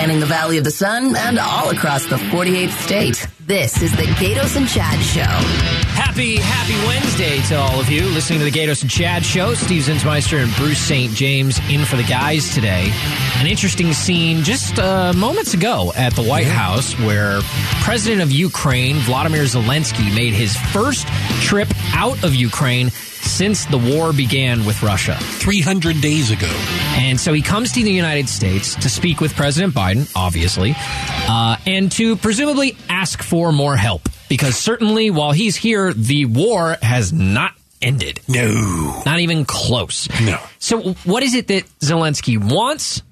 spanning the Valley of the Sun and all across the 48th state. This is the Gaydos and Chad Show. Happy, happy Wednesday to all of you listening to the Gaydos and Chad Show. Steve Zinsmeister and Bruce St. James in for the guys today. An interesting scene just uh, moments ago at the White House where President of Ukraine, Vladimir Zelensky, made his first trip out of Ukraine since the war began with Russia. 300 days ago. And so he comes to the United States to speak with President Biden, obviously, uh, and to presumably ask for more help. Because certainly while he's here, the war has not ended. No. Not even close. No. So, what is it that Zelensky wants,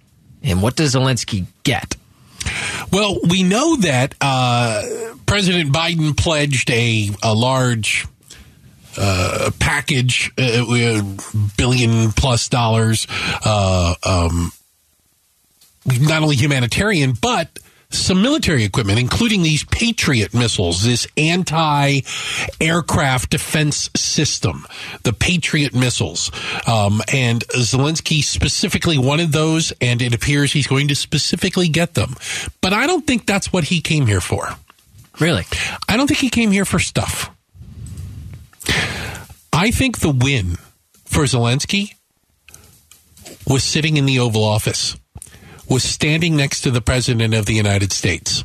and what does Zelensky get? Well, we know that uh, President Biden pledged a, a large uh, package, uh, billion plus dollars, uh, um, not only humanitarian, but some military equipment, including these Patriot missiles, this anti aircraft defense system, the Patriot missiles. Um, and Zelensky specifically wanted those, and it appears he's going to specifically get them. But I don't think that's what he came here for. Really? I don't think he came here for stuff. I think the win for Zelensky was sitting in the Oval Office, was standing next to the President of the United States,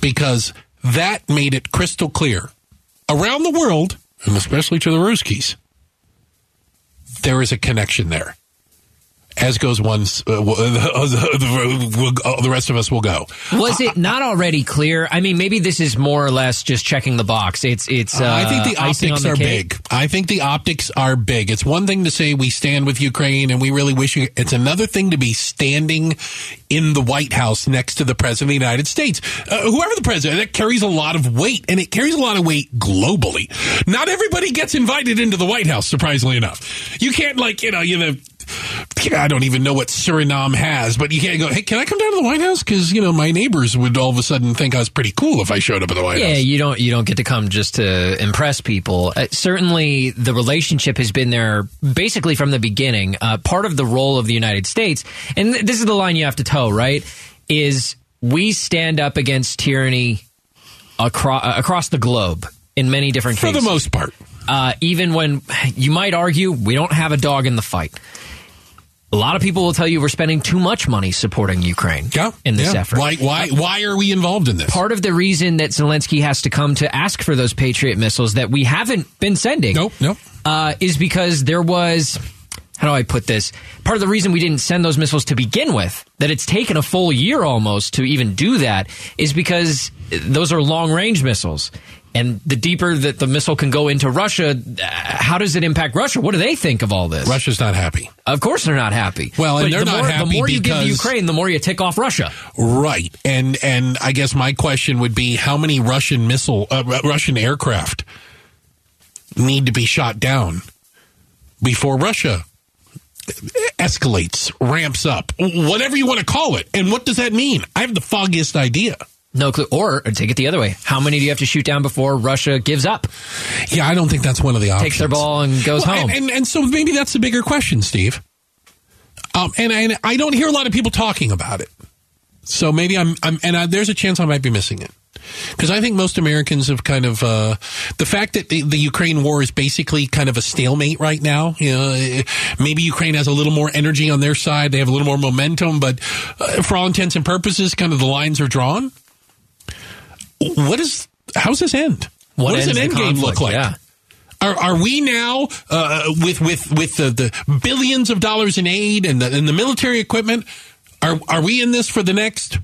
because that made it crystal clear around the world, and especially to the Ruskies, there is a connection there as goes one, uh, the rest of us will go. Was it not already clear? I mean, maybe this is more or less just checking the box. It's it's. Uh, I think the optics the are cake. big. I think the optics are big. It's one thing to say we stand with Ukraine and we really wish you. It's another thing to be standing in the White House next to the president of the United States, uh, whoever the president. That carries a lot of weight, and it carries a lot of weight globally. Not everybody gets invited into the White House. Surprisingly enough, you can't like you know you know. I don't even know what Suriname has, but you can't go, hey, can I come down to the White House? Because, you know, my neighbors would all of a sudden think I was pretty cool if I showed up at the White Yeah, House. Yeah, you don't you don't get to come just to impress people. Uh, certainly, the relationship has been there basically from the beginning. Uh, part of the role of the United States, and th- this is the line you have to toe, right? Is we stand up against tyranny across uh, across the globe in many different For cases. For the most part. Uh, even when you might argue we don't have a dog in the fight. A lot of people will tell you we're spending too much money supporting Ukraine Yeah. in this yeah. effort. Why, why, why are we involved in this? Part of the reason that Zelensky has to come to ask for those Patriot missiles that we haven't been sending Nope, nope. uh, is because there was. How do I put this? Part of the reason we didn't send those missiles to begin with, that it's taken a full year almost to even do that, is because those are long range missiles. And the deeper that the missile can go into Russia, uh, how does it impact Russia? What do they think of all this? Russia's not happy. Of course, they're not happy. Well, and But they're the not more, happy The more you give Ukraine, the more you tick off Russia. Right. And, and I guess my question would be how many Russian missile, uh, Russian aircraft need to be shot down before Russia escalates, ramps up, whatever you want to call it. And what does that mean? I have the foggiest idea. No clue. Or, or take it the other way. How many do you have to shoot down before Russia gives up, Yeah, I don't think that's one of the options. takes their ball, and goes Well, home? And, and, and so maybe that's the bigger question, Steve. Um, and, and I don't hear a lot of people talking about it. So maybe I'm, I'm and I, there's a chance I might be missing it. Because I think most Americans have kind of uh, the fact that the, the Ukraine war is basically kind of a stalemate right now. You know, eh, maybe Ukraine has a little more energy on their side; they have a little more momentum, but uh, for all intents and purposes, kind of the lines are drawn. What is? How's this end? What does an end game look like? Yeah. Are, are we now uh, with with with the, the billions of dollars in aid and the, and the military equipment? Are are we in this for the next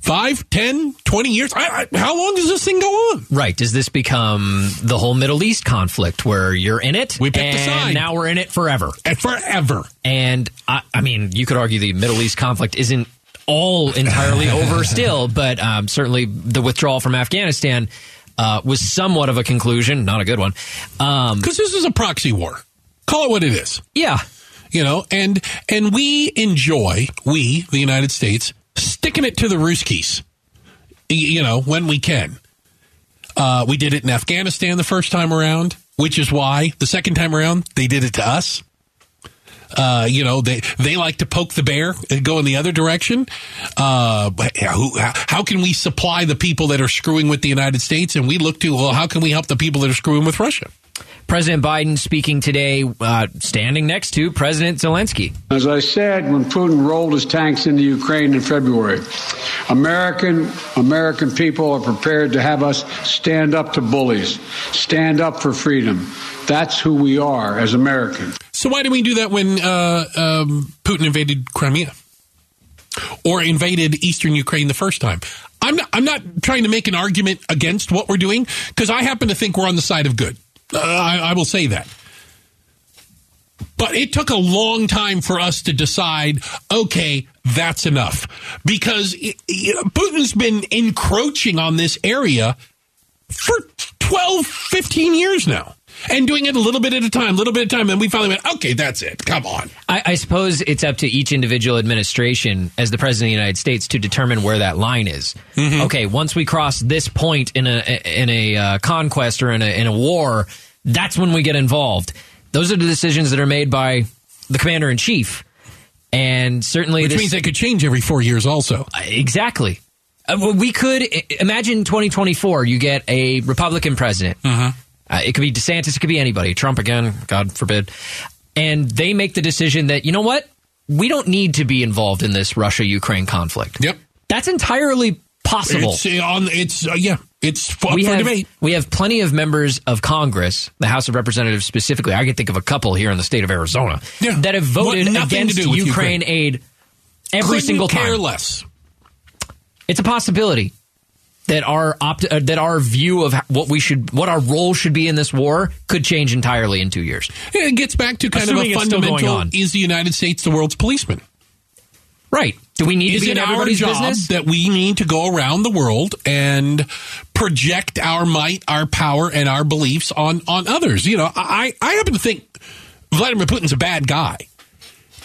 five, ten, twenty years? I, I, how long does this thing go on? Right. Does this become the whole Middle East conflict where you're in it? We picked a and side. now we're in it forever. And forever. And I, I mean, you could argue the Middle East conflict isn't all entirely over still, but um, certainly the withdrawal from Afghanistan uh, was somewhat of a conclusion, not a good one. Um, Because this is a proxy war. Call it what it is. yeah, You know, and and we enjoy we the United States sticking it to the Ruskies. You know, when we can. Uh, we did it in Afghanistan the first time around, which is why the second time around they did it to us. Uh, you know, they they like to poke the bear and go in the other direction. Uh, who, how can we supply the people that are screwing with the United States? And we look to well, how can we help the people that are screwing with Russia? President Biden speaking today, uh, standing next to President Zelensky. As I said when Putin rolled his tanks into Ukraine in February, American American people are prepared to have us stand up to bullies, stand up for freedom. That's who we are as Americans. So why didn't we do that when uh, um, Putin invaded Crimea or invaded eastern Ukraine the first time? I'm not, I'm not trying to make an argument against what we're doing because I happen to think we're on the side of good. Uh, I, I will say that. But it took a long time for us to decide, okay, that's enough. Because it, it, Putin's been encroaching on this area for 12, 15 years now. And doing it a little bit at a time, a little bit at a time. And we finally went, okay, that's it. Come on. I, I suppose it's up to each individual administration as the president of the United States to determine where that line is. Mm-hmm. Okay, once we cross this point in a in a uh, conquest or in a in a war, that's when we get involved. Those are the decisions that are made by the commander in chief, and certainly which this, means they could change every four years. Also, exactly. Uh, well, we could imagine 2024. You get a Republican president. Mm-hmm. Uh, it could be DeSantis. It could be anybody. Trump again, God forbid. And they make the decision that you know what, we don't need to be involved in this Russia-Ukraine conflict. Yep, that's entirely possible. It's on. It's uh, yeah. It's for, we for have, debate. We have plenty of members of Congress, the House of Representatives specifically. I can think of a couple here in the state of Arizona yeah. that have voted against Ukraine, Ukraine, aid every Couldn't single time. Care less. It's a possibility that our opt- uh, that our view of what we should, what our role should be in this war, could change entirely in two years. Yeah, it gets back to kind Assuming of a it's still going fundamental: on. is the United States the world's policeman? Right. Do we need is to be it in our everybody's job business? that we need to go around the world and project our might, our power, and our beliefs on on others? You know, I I happen to think Vladimir Putin's a bad guy,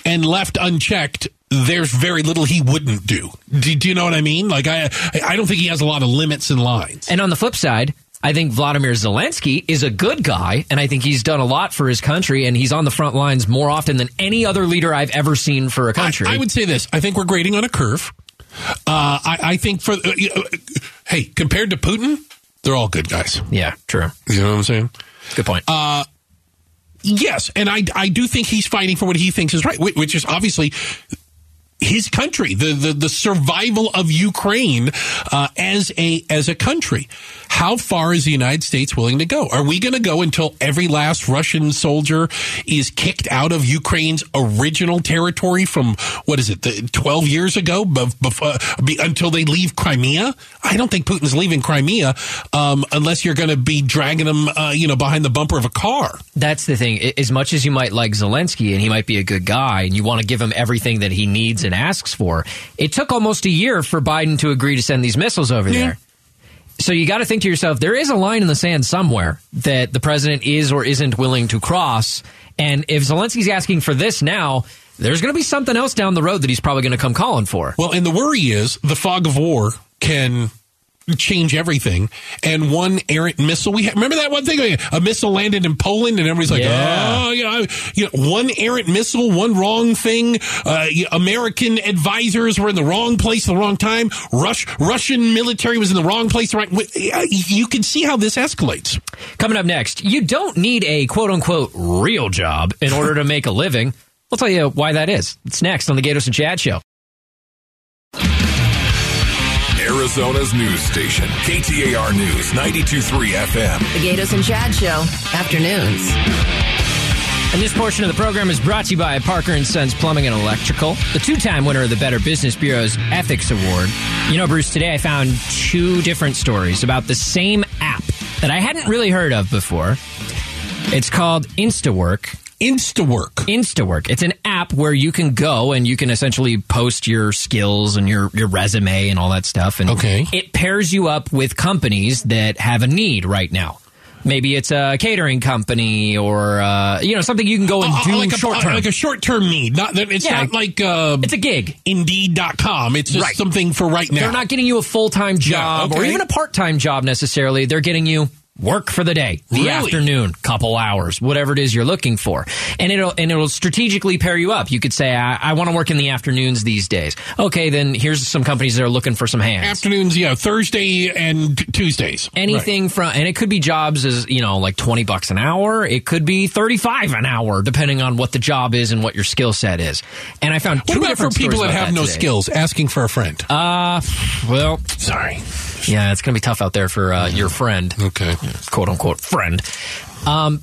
and left unchecked, there's very little he wouldn't do. Do, do you know what I mean? Like I I don't think he has a lot of limits and lines. And on the flip side, I think Vladimir Zelensky is a good guy, and I think he's done a lot for his country, and he's on the front lines more often than any other leader I've ever seen for a country. I, I would say this: I think we're grading on a curve. Uh, I, I think for uh, uh, hey, compared to Putin, they're all good guys. yeah, true. You know what I'm saying? Good point. Uh, yes, and I I do think he's fighting for what he thinks is right, which is obviously his country, the the, the survival of Ukraine uh, as a as a country. How far is the United States willing to go? Are we going to go until every last Russian soldier is kicked out of Ukraine's original territory from what is it, the, twelve years ago, bef- bef- uh, be, until they leave Crimea? I don't think Putin's leaving Crimea um, unless you're going to be dragging him, uh, you know, behind the bumper of a car. That's the thing. As much as you might like Zelensky and he might be a good guy and you want to give him everything that he needs and asks for, it took almost a year for Biden to agree to send these missiles over Yeah. there. So you got to think to yourself, there is a line in the sand somewhere that the president is or isn't willing to cross. And if Zelensky's asking for this now, there's going to be something else down the road that he's probably going to come calling for. Well, and the worry is the fog of war can change everything. And one errant missile, we ha- remember that one thing? A missile landed in Poland, and everybody's like, Yeah. "Oh, you know, you know, one errant missile, one wrong thing. Uh, American advisors were in the wrong place at the wrong time. Rush, Russian military was in the wrong place. Right, you can see how this escalates. Coming up next, you don't need a quote unquote real job in order to make a living. I'll tell you why that is. It's next on the Gaydos and Chad Show. Arizona's news station, KTAR News 923 FM. The Gaydos and Chad Show, afternoons. And this portion of the program is brought to you by Parker and Sons Plumbing and Electrical, the two-time winner of the Better Business Bureau's Ethics Award. You know, Bruce, today I found two different stories about the same app that I hadn't really heard of before. It's called InstaWork. Instawork. InstaWork. It's an app where you can go and you can essentially post your skills and your, your resume and all that stuff. And Okay. it pairs you up with companies that have a need right now. Maybe it's a catering company or uh, you know something you can go and Uh, do like a short term. like a short term need. Not that it's Yeah. not like uh, it's a gig. Indeed.com. It's just Right. something for right now. They're not getting you a full time job or okay. even a part time job necessarily. They're getting you work for the day, the Really? afternoon, couple hours, whatever it is you're looking for, and it'll and it'll strategically pair you up. You could say, I, I want to work in the afternoons these days. Okay, then here's some companies that are looking for some hands. Afternoons, yeah, Thursday and t- Tuesdays. Anything from, and it could be jobs as you know, like twenty bucks an hour. It could be thirty five an hour, depending on what the job is and what your skill set is. And I found What two about for different people that have no today. skills? Asking for a friend. Uh, well, Sorry. Yeah, it's gonna be tough out there for uh, your friend. Okay. quote unquote friend. Um,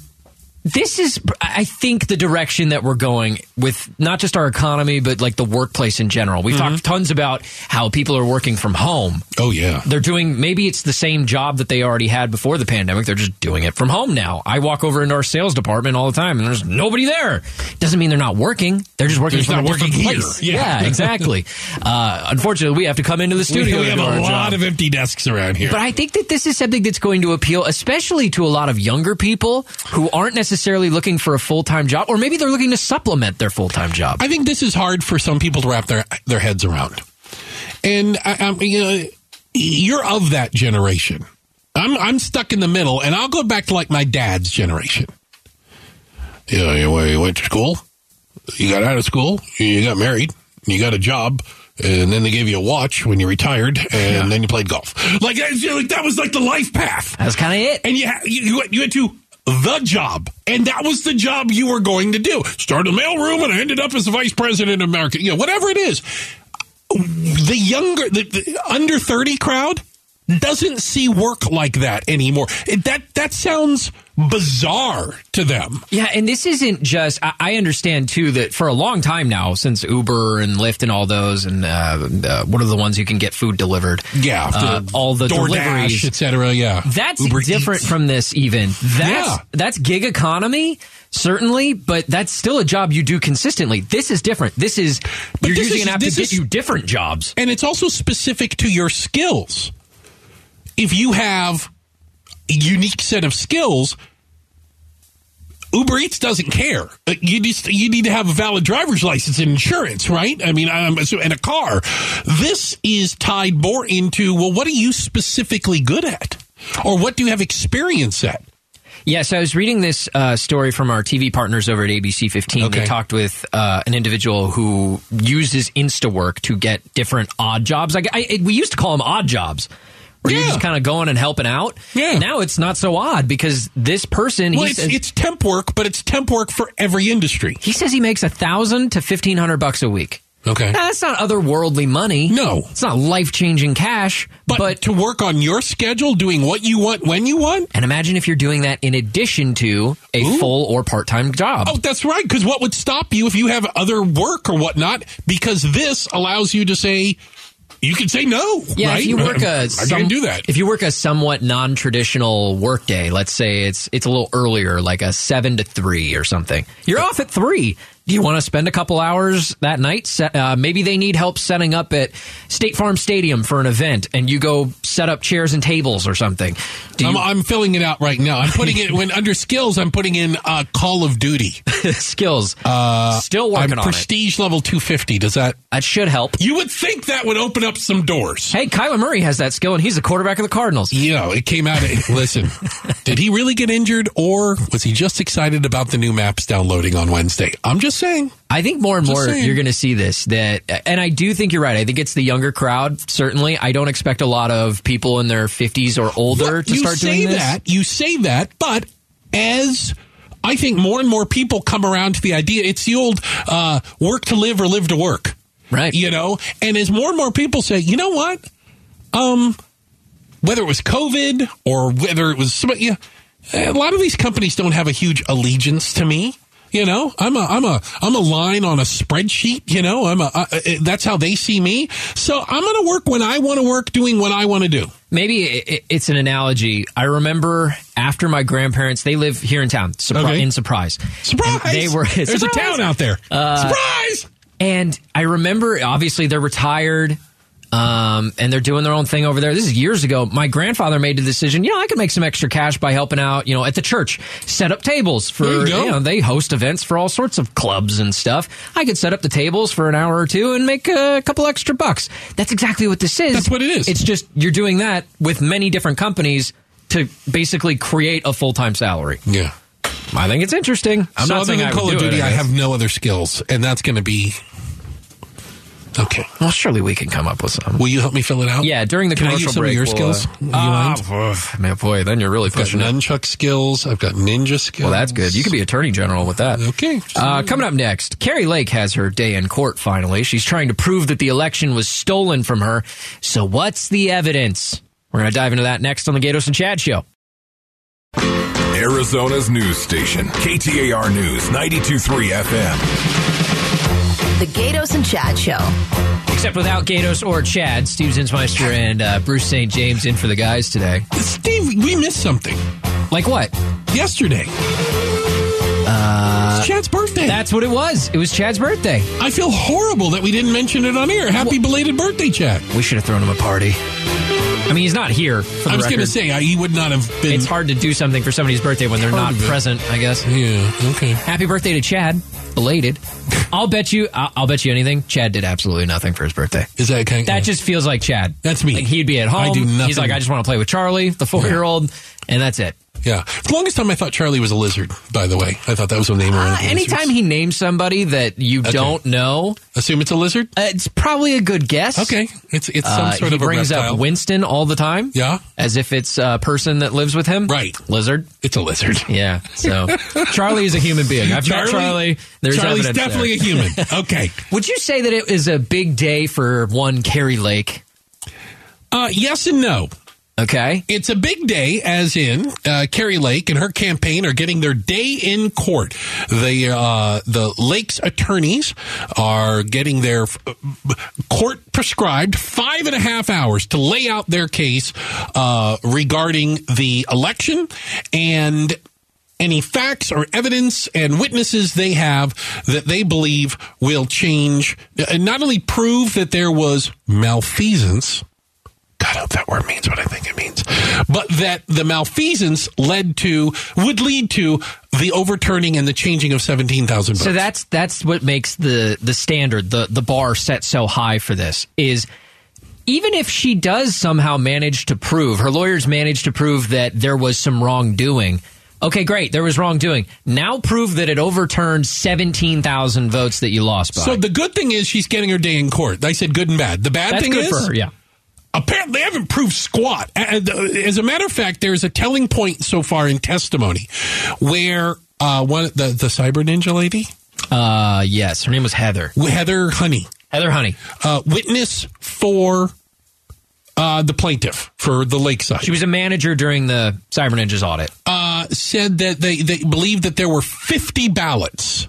this is, I think, the direction that we're going with not just our economy, but like the workplace in general. We've talked tons about how people are working from home. Oh yeah. They're doing maybe it's the same job that they already had before the pandemic. They're just doing it from home now. I walk over into our sales department all the time, and there's nobody there. Doesn't mean they're not working. They're just working They're from not a different working here. place. Yeah. exactly. uh, unfortunately, we have to come into the We, studio. we to have a lot job. of empty desks around here. But I think that this is something that's going to appeal, especially to a lot of younger people who aren't necessarily looking for a full time job, or maybe they're looking to supplement their full time job. I think this is hard for some people to wrap their their heads around. And I, I'm, you know, you're of that generation. I'm I'm stuck in the middle, and I'll go back to like my dad's generation. You know, you, went to school, you got out of school, you got married, you got a job, and then they gave you a watch when you retired, and then you played golf. Like, that's- you know, like that was like the life path. That's kind of it. and you, you you went to the job, and that was the job you were going to do. Started a mailroom, and I ended up as the vice president of America. You know, whatever it is. The younger, the, the under thirty crowd doesn't see work like that anymore. It, that that sounds bizarre to them. Yeah, and this isn't just. I, I understand too that for a long time now, since Uber and Lyft and all those, and uh, uh, what are the ones you can get food delivered? Yeah, uh, the all the DoorDash, deliveries, etc. Yeah, That's Uber different Eats. from this. Even that's Yeah. that's gig economy. Certainly, but that's still a job you do consistently. This is different. This is But you're this usually is- gonna have to this get you different jobs. and it's also specific to your skills. If you have a unique set of skills, Uber Eats doesn't care. Uh, You just you need to have a valid driver's license and insurance, right? I mean, um, and a car. This is tied more into well, what are you specifically good at, or what do you have experience at? Yeah, so I was reading this uh, story from our TV partners over at ABC 15. Okay. They talked with uh, an individual who uses InstaWork to get different odd jobs. Like I, we used to call them odd jobs. Where you're Yeah. just kind of going and helping out. Yeah. Now it's not so odd because this person Well, he it's, says, it's temp work, but it's temp work for every industry. he says he makes a thousand to fifteen hundred bucks a week. Okay. Now, that's not otherworldly money. No. it's not life changing cash. But, but to work on your schedule, doing what you want when you want, and imagine if you're doing that in addition to a Ooh. full or part time job. Oh, that's right. Because what would stop you if you have other work or whatnot? Because this allows you to say, you can say no. Yeah, right? if you work a I some- can't do that. If you work a somewhat non-traditional work day, let's say it's it's a little earlier, like a seven to three or something. You're off at three. Do you want to spend a couple hours that night? Uh, maybe they need help setting up at State Farm Stadium for an event, and you go set up chairs and tables or something. You, I'm, I'm filling it out right now. I'm putting it when under skills. I'm putting in uh, Call of Duty. skills? Still working I'm on it. prestige level 250. Does that? That should help. You would think that would open up some doors. Hey, Kyler Murray has that skill, and he's the quarterback of the Cardinals. You know, it came out. Of, listen, did he really get injured, or was he just excited about the new maps downloading on Wednesday? I'm just saying. I think more and Just more saying. you're going to see this. That, and I do think you're right. I think it's the younger crowd. Certainly, I don't expect a lot of people in their 50s or older Look, to you start doing this. that. You say that, but as I think more and more people come around to the idea, it's the old uh, work to live or live to work. Right. You know, and as more and more people say, you know what, um, whether it was COVID or whether it was somebody, yeah, a lot of these companies don't have a huge allegiance to me. You know, I'm a I'm a I'm a line on a spreadsheet. You know, I'm a that's how they see me. So I'm going to work when I want to work, doing what I want to do. Maybe it's an analogy. I remember after my grandparents, they live here in town, surpri- Okay. in Surprise. Surprise! And they were There's Surprise! a town out there. Uh, Surprise! And I remember, obviously, they're retired. Um, and they're doing their own thing over there. This is years ago. My grandfather made the decision, you know, I could make some extra cash by helping out, you know, at the church, set up tables for, There you know, they host events for all sorts of clubs and stuff. I could set up the tables for an hour or two and make a couple extra bucks. That's exactly what this is. That's what it is. It's just you're doing that with many different companies to basically create a full time salary. Yeah. I think it's interesting. I'm so not other saying than Call of Duty, I have no other skills, and that's going to be okay. Well, surely we can come up with some. Will you help me fill it out? Yeah, during the Can I use some break, of your we'll, skills? uh, You ah, mind? man, boy, then you're really I've got pushing it. nunchuck skills. I've got ninja skills. Well, that's good. You could be attorney general with that. Okay. Uh, coming up next, Kari Lake has her day in court finally. She's trying to prove that the election was stolen from her. So, what's the evidence? We're going to dive into that next on the Gaydos and Chad Show. Arizona's news station, KTAR News 923 FM. The Gaydos and Chad Show. Except without Gaydos or Chad, Steve Zinsmeister and uh, Bruce St. James in for the guys today. Steve, we missed something Like what? yesterday. Uh, it's Chad's birthday. That's what it was. It was Chad's birthday. I feel horrible that we didn't mention it on air. Happy belated birthday, Chad. We should have thrown him a party. I mean, he's not here. For the I was going to say he would not have been. it's hard to do something for somebody's birthday when they're not present. I guess. Yeah. Okay. Happy birthday to Chad, belated. I'll bet you. I'll, I'll bet you anything. Chad did absolutely nothing for his birthday. Is that kind? That just feels like Chad. That's me. Like he'd be at I home. do nothing. He's like, I just want to play with Charlie, the four-year-old, and that's it. Yeah. For the longest time, I thought Charlie was a lizard. By the way, I thought that was a name. Uh, anytime he names somebody that you don't know, assume it's a lizard. uh, it's probably a good guess. Okay, it's it's some Uh, sort of a brings reptile. up Winston all the time. Yeah. As if it's a person that lives with him. Right. Lizard. It's a lizard. Yeah. So Charlie is a human being. I've met Charlie. There's Charlie's definitely there. a human. Okay. Would you say that it is a big day for one Kari Lake? Uh, yes and no. Okay. It's a big day, as in uh, Kari Lake and her campaign are getting their day in court. The uh, the Lake's attorneys are getting their uh, court prescribed five and a half hours to lay out their case uh, regarding the election and any facts or evidence and witnesses they have that they believe will change and not only prove that there was malfeasance God, I hope that word means what I think it means. But that the malfeasance led to, would lead to the overturning and the changing of 17,000 votes. So that's that's what makes the the standard, the the bar set so high for this is even if she does somehow manage to prove, her lawyers manage to prove that there was some wrongdoing. Okay, great, there was wrongdoing. Now prove that it overturned 17,000 votes that you lost by. So the good thing is she's getting her day in court. I said good and bad. The bad That's thing is, for her, yeah. Apparently they haven't proved squat. As a matter of fact, there's a telling point so far in testimony where uh, one the the cyber ninja lady, Uh yes, her name was Heather. Heather Honey, Heather Honey. uh, witness for uh, the plaintiff for the Lakeside. She was a manager during the Cyber Ninjas audit. uh, said that they, they believed that there were 50 ballots,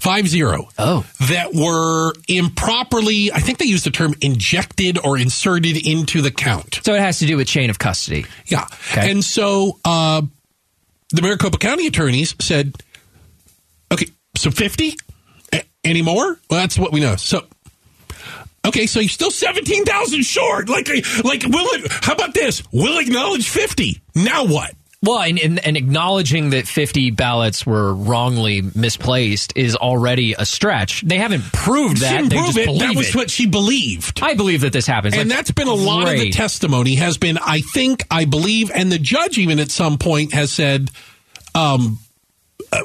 five zero, Oh. that were improperly, I think they used the term injected or inserted into the count. So it has to do with chain of custody. Yeah. Okay. And so uh, the Maricopa County attorneys said, okay, so 50? A- any more? Well, that's what we know. So. Okay, so you're still seventeen thousand short. Like, like, will it? How about this? We'll acknowledge fifty. Now what? Well, and, and, and acknowledging that 50 ballots were wrongly misplaced is already a stretch. They haven't proved that. Didn't They prove just it. That was it. what she believed. I believe that this happens. and Like, that's been a lot of the testimony has been i think i believe and the judge even at some point has said um uh,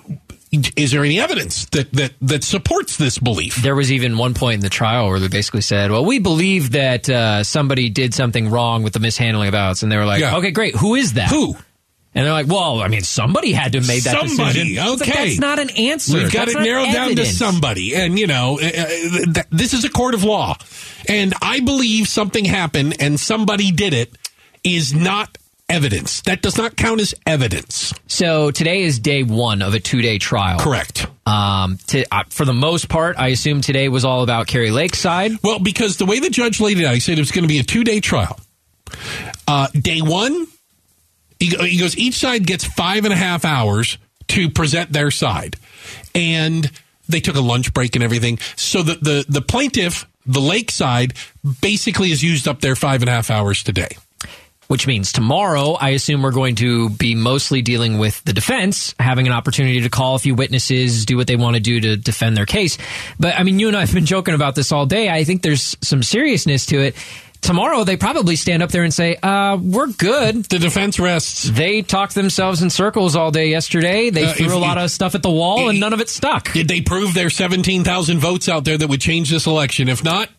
is there any evidence that that that supports this belief There was even one point in the trial where they basically said, "Well, we believe that uh, somebody did something wrong with the mishandling of ballots," and they were like, Yeah. "Okay, great. Who is that?" who And they're like, "Well, I mean, somebody had to have made that Somebody, decision." Like, okay. that's not an answer. We've got That's it narrowed down to somebody, and you know, uh, uh, th- this is a court of law, and I believe something happened and somebody did it is not evidence. That does not count as evidence. So today is day one of a two-day trial. Correct. Um, to, uh, for the most part, I assume today was all about Kari Lake's side. Well, because the way the judge laid it out, he said it was going to be a two day trial. Uh, day one, he, goes, each side gets five and a half hours to present their side. And they took a lunch break and everything. So the, the, the plaintiff, the lake side, basically has used up their five and a half hours today. Which means tomorrow, I assume we're going to be mostly dealing with the defense, having an opportunity to call a few witnesses, do what they want to do to defend their case. But I mean, you and I have been joking about this all day. I think there's some seriousness to it. Tomorrow they probably stand up there and say, uh, "We're good." The defense rests. They talked themselves in circles all day yesterday. They Uh, threw if- a lot of stuff at the wall, and none of it stuck. Did they prove their 17,000 votes out there that would change this election? If not,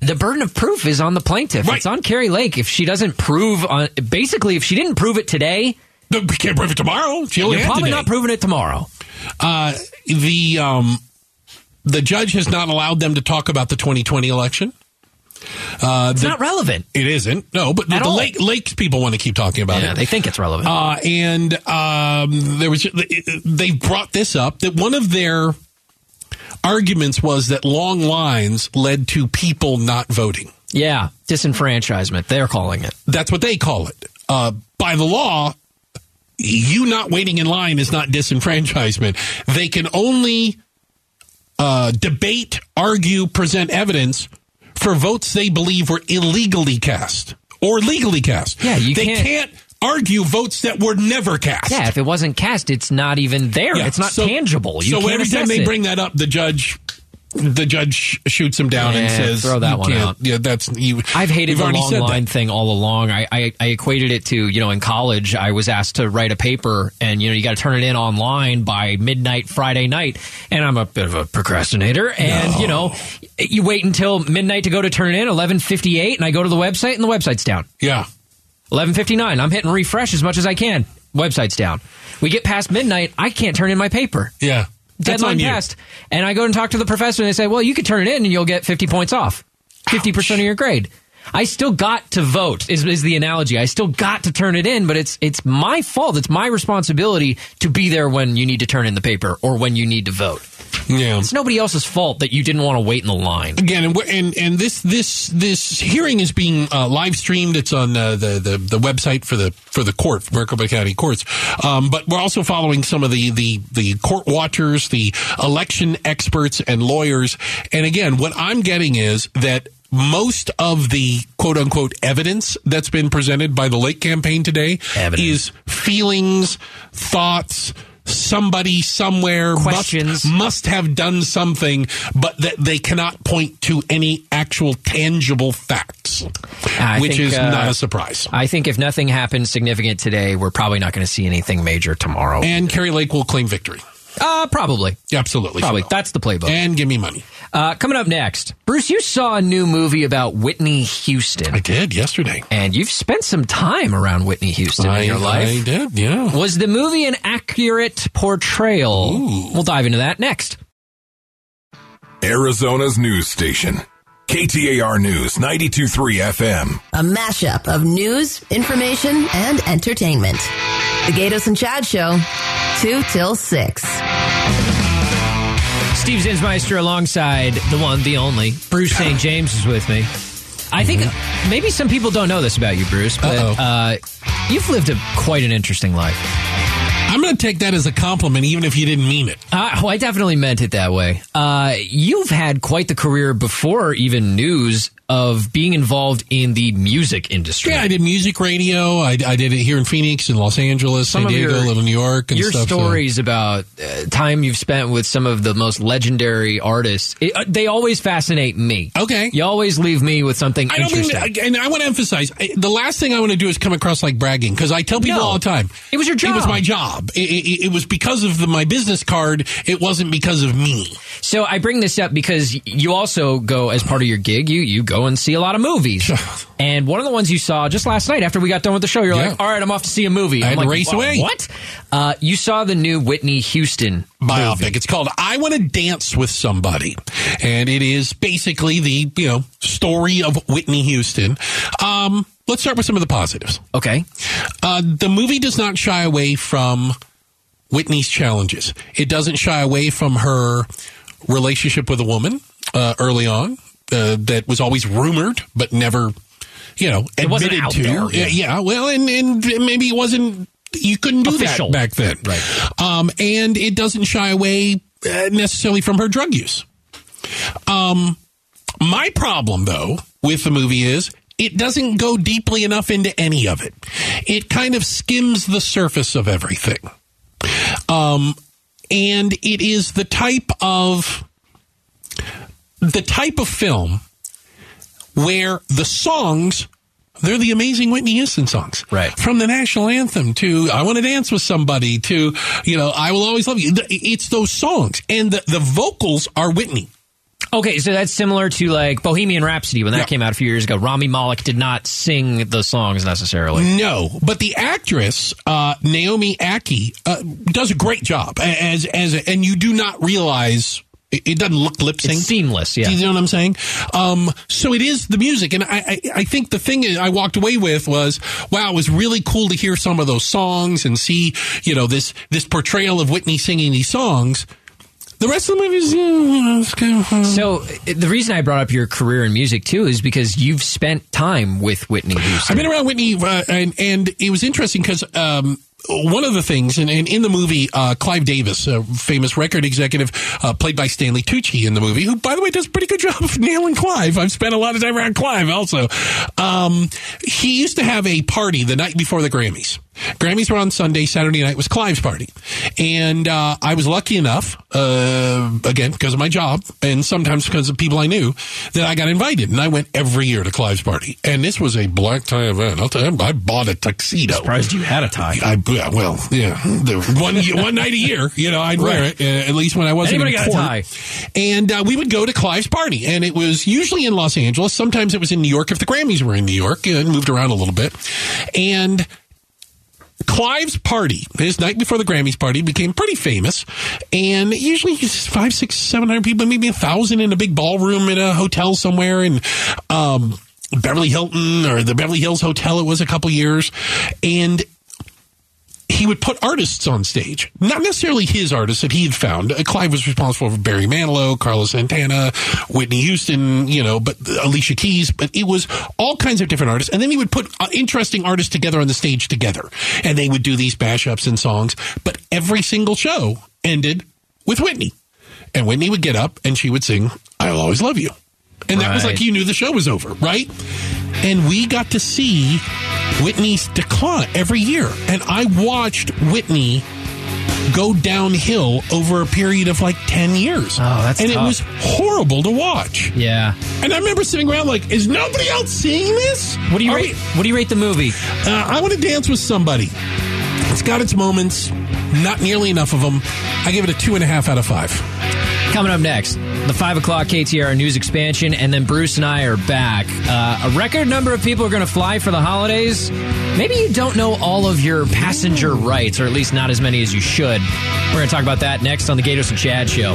the burden of proof is on the plaintiff. Right. It's on Kari Lake. If she doesn't prove, on, basically, if she didn't prove it today, we can't prove it tomorrow. She only you're probably today. not proving it tomorrow. Uh, the um, the judge has not allowed them to talk about the 2020 election. Uh, It's the- not relevant. It isn't. No, but the, At the. Lake, Lakes people want to keep talking about Yeah, it. they think it's relevant. Uh, and um, there was they brought this up that one of their arguments was that long lines led to people not voting. yeah, disenfranchisement. They're calling it. That's what they call it. Uh, by the law, you not waiting in line is not disenfranchisement. They can only uh, debate, argue, present evidence for votes they believe were illegally cast or legally cast. Yeah, you they can't- argue votes that were never cast. Yeah, if it wasn't cast, it's not even there. Yeah, it's not so- tangible. You so can't every time they it. bring that up, the judge. The judge shoots him down and says, throw that "You one can't- out. Yeah, that's you. I've hated the long said that. line thing all along. I, I, I equated it to, you know, in college, I was asked to write a paper and, you know, you got to turn it in online by midnight Friday night. And I'm a bit of a procrastinator. And, you know, you wait until midnight to go to turn it in, 1158, and I go to the website and the website's down. Yeah, 1159, I'm hitting refresh as much as I can. Website's down. We get past midnight, I can't turn in my paper. yeah. Deadline passed. And I go and talk to the professor and they say, well, you could turn it in and you'll get 50 points off. 50% of your grade. I still got to vote is, is the analogy. I still got to turn it in, but it's it's my fault. It's my responsibility to be there when you need to turn in the paper or when you need to vote. Yeah. It's nobody else's fault that you didn't want to wait in the line. again, and, and and this this this hearing is being uh, live streamed. It's on uh, the, the the website for the for the court, Maricopa County Courts. Um, but we're also following some of the the the court watchers, the election experts, and lawyers. And again, what I'm getting is that. Most of the quote unquote evidence that's been presented by the Lake campaign today Evidence. is feelings, thoughts, somebody somewhere must- must have done something, but that they cannot point to any actual tangible facts, I which think, is uh, not a surprise. I think if nothing happens significant today, we're probably not going to see anything major tomorrow. And Kari Lake will claim victory. Uh, probably. Absolutely. Probably. will. That's the playbook. And give me money. Uh, coming up next, Bruce, you saw a new movie about Whitney Houston. I did yesterday. and you've spent some time around Whitney Houston I, in your life. I did, yeah. Was the movie an accurate portrayal? We'll dive into that next. Arizona's news station. KTAR News 923 FM. A mashup of news, information, and entertainment. The Gaydos and Chad Show, 2 till 6. Steve Zinsmeister alongside the one, the only. Bruce St. James is with me. I think maybe some people don't know this about you, Bruce, but uh, you've lived a, quite an interesting life. I'm going to take that as a compliment, even if you didn't mean it. Uh, oh, I definitely meant it that way. Uh, you've had quite the career before even news of being involved in the music industry. Yeah, I did music radio. I, I did it here in Phoenix, in Los Angeles, Some San Diego, your- little New York, and Your stuff. so- stories about uh, time you've spent with some of the most legendary artists, it, uh, they always fascinate me. Okay. You always leave me with something I don't mean, interesting. and I want to emphasize I- the last thing I want to do is come across like bragging because I tell people No. all the time It was your job. It was my job. It, it, was because of the, my business card. It wasn't because of me. So I bring this up because you also go as part of your gig. You you go and see a lot of movies, and one of the ones you saw just last night after we got done with the show, you're Yeah. like, "All right, I'm off to see a movie." I I'm had to like, race away." What? Uh, you saw the new Whitney Houston biopic. movie. It's called I Want to Dance with Somebody. And it is basically the, you know, story of Whitney Houston. Um, let's start with some of the positives. Okay, Uh, the movie does not shy away from Whitney's challenges. It doesn't shy away from her relationship with a woman uh, early on uh, that was always rumored but never, you know, It wasn't admitted to. there, yeah. yeah, well, and, and maybe it wasn't. You couldn't do Official. that back then, Right. Um, and it doesn't shy away uh, necessarily from her drug use. Um, my problem, though, with the movie is it doesn't go deeply enough into any of it. It kind of skims the surface of everything. Um, and it is the type of the type of film where the songs they're the amazing Whitney Houston songs. Right. From the national anthem to I Want to Dance with Somebody to, you know, I Will Always Love You. It's those songs. And the, the vocals are Whitney. Okay, so that's similar to like Bohemian Rhapsody when that Yeah. came out a few years ago. Rami Malek did not sing the songs necessarily. No, but the actress uh, Naomi Ackie uh, does a great job as as and you do not realize it, it doesn't look lip sync. Seamless, yeah. Do you know what I'm saying? Um, so it is the music, and I, I I think the thing I walked away with was wow, it was really cool to hear some of those songs and see you know this this portrayal of Whitney singing these songs. The rest of the movie is. yeah, it's kind of- So uh, the reason I brought up your career in music too is because you've spent time with Whitney Houston. I've been around Whitney, uh, and and it was interesting because um, one of the things, and, and in the movie, uh, Clive Davis, a famous record executive, uh, played by Stanley Tucci in the movie, who, by the way, does a pretty good job of nailing Clive. I've spent a lot of time around Clive also. Um, he used to have a party the night before the Grammys. Grammys were on Sunday. Saturday night was Clive's party, and uh, I was lucky enough, uh, again because of my job, and sometimes because of people I knew, that I got invited, and I went every year to Clive's party. And this was a black tie event. I'll tell you, I bought a tuxedo. surprised you had a tie. I yeah, well, yeah, the one one night a year, you know, I'd wear it uh, at least when I wasn't Anybody in got a court. tie? And uh, we would go to Clive's party, and it was usually in Los Angeles. Sometimes it was in New York if the Grammys were in New York, and moved around a little bit. And Clive's party, his night before the Grammys party, became pretty famous, and usually five, six, seven hundred people, maybe a thousand in a big ballroom in a hotel somewhere in um, Beverly Hilton or the Beverly Hills Hotel. It was a couple years, and he would put artists on stage, not necessarily his artists that he had found. Uh, Clive was responsible for Barry Manilow, Carlos Santana, Whitney Houston, you know, but Alicia Keys. But it was all kinds of different artists, and then he would put uh, interesting artists together on the stage together, and they would do these mashups and songs. But every single show ended with Whitney, and Whitney would get up and she would sing "I'll Always Love You," and that was like you knew the show was over, right? And we got to see Whitney's decline every year. And I watched Whitney go downhill over a period of like 10 years. Oh, that's And tough. it was horrible to watch. Yeah. And I remember sitting around like, is nobody else seeing this? What do you Are rate? What do you rate the movie? uh, I want to dance with somebody. It's got its moments, not nearly enough of them. I give it a two and a half out of five. Coming up next, the 5 o'clock KTAR news expansion, and then Bruce and I are back. Uh, a record number of people are going to fly for the holidays. Maybe you don't know all of your passenger rights, or at least not as many as you should. We're going to talk about that next on the Gaydos and Chad Show.